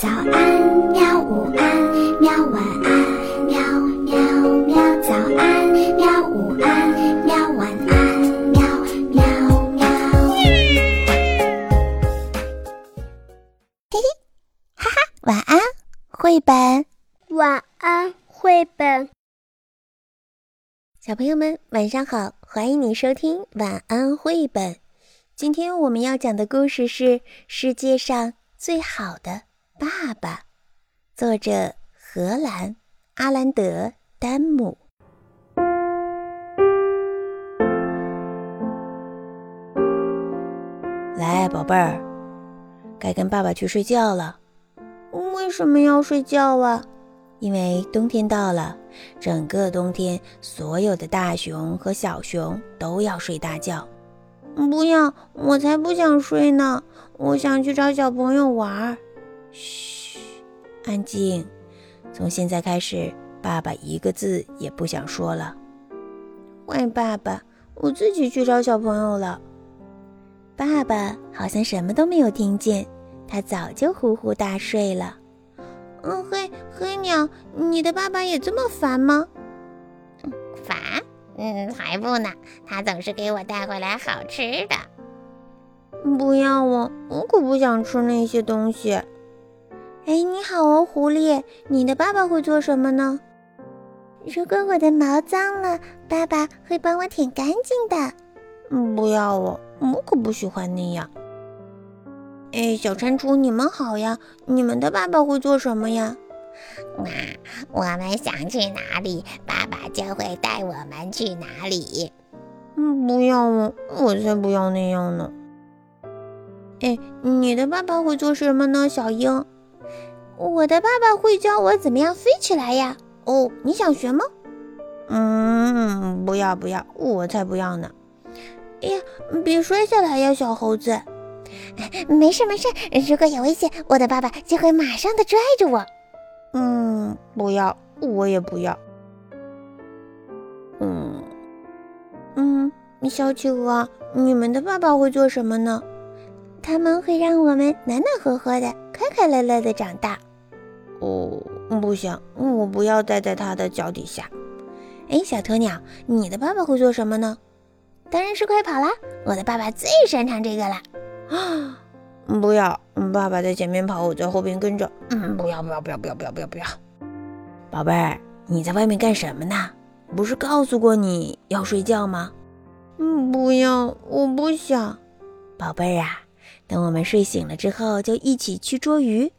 早安，喵！午安，喵！晚安，喵喵喵！早安，喵！午安，喵！晚安，喵喵喵！嘿嘿，哈哈，晚安，绘本。晚安，绘本。小朋友们，晚上好！欢迎你收听晚安绘本。今天我们要讲的故事是世界上最好的。爸爸，作者荷兰阿兰德丹姆。来，宝贝儿，该跟爸爸去睡觉了。为什么要睡觉啊？因为冬天到了，整个冬天，所有的大熊和小熊都要睡大觉。不要，我才不想睡呢！我想去找小朋友玩儿。嘘，安静。从现在开始，爸爸一个字也不想说了。坏爸爸，我自己去找小朋友了。爸爸好像什么都没有听见，他早就呼呼大睡了。嗯，黑黑鸟，你的爸爸也这么烦吗？烦？嗯，还不呢。他总是给我带回来好吃的。不要我，我可不想吃那些东西。哎，你好哦，狐狸，你的爸爸会做什么呢？如果我的毛脏了，爸爸会帮我舔干净的。嗯，不要我，我可不喜欢那样。哎，小蟾蜍，你们好呀，你们的爸爸会做什么呀？啊我们想去哪里，爸爸就会带我们去哪里。嗯，不要我，我才不要那样呢。哎，你的爸爸会做什么呢，小鹰？我的爸爸会教我怎么样飞起来呀！哦，你想学吗？嗯，不要不要，我才不要呢！哎呀，别摔下来呀，小猴子！没事没事，如果有危险，我的爸爸就会马上的拽着我。嗯，不要，我也不要。嗯嗯，小企鹅，你们的爸爸会做什么呢？他们会让我们暖暖和和的，快快乐乐的长大。哦，不行，我不要待在他的脚底下。哎，小鸵鸟，你的爸爸会做什么呢？当然是快跑啦！我的爸爸最擅长这个了。啊，不要，爸爸在前面跑，我在后边跟着。嗯，不要，不要，不要，不要，不要，不要，不要。宝贝儿，你在外面干什么呢？不是告诉过你要睡觉吗？嗯，不要，我不想。宝贝儿啊，等我们睡醒了之后，就一起去捉鱼。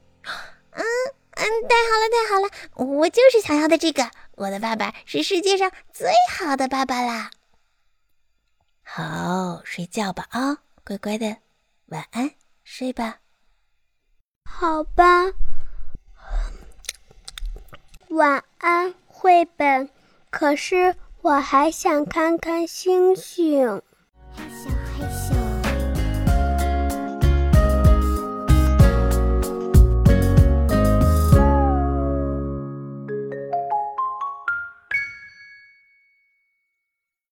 太好了，太好了！我就是想要的这个。我的爸爸是世界上最好的爸爸啦。好，睡觉吧啊，乖乖的，晚安，睡吧。好吧，晚安，绘本。可是我还想看看星星。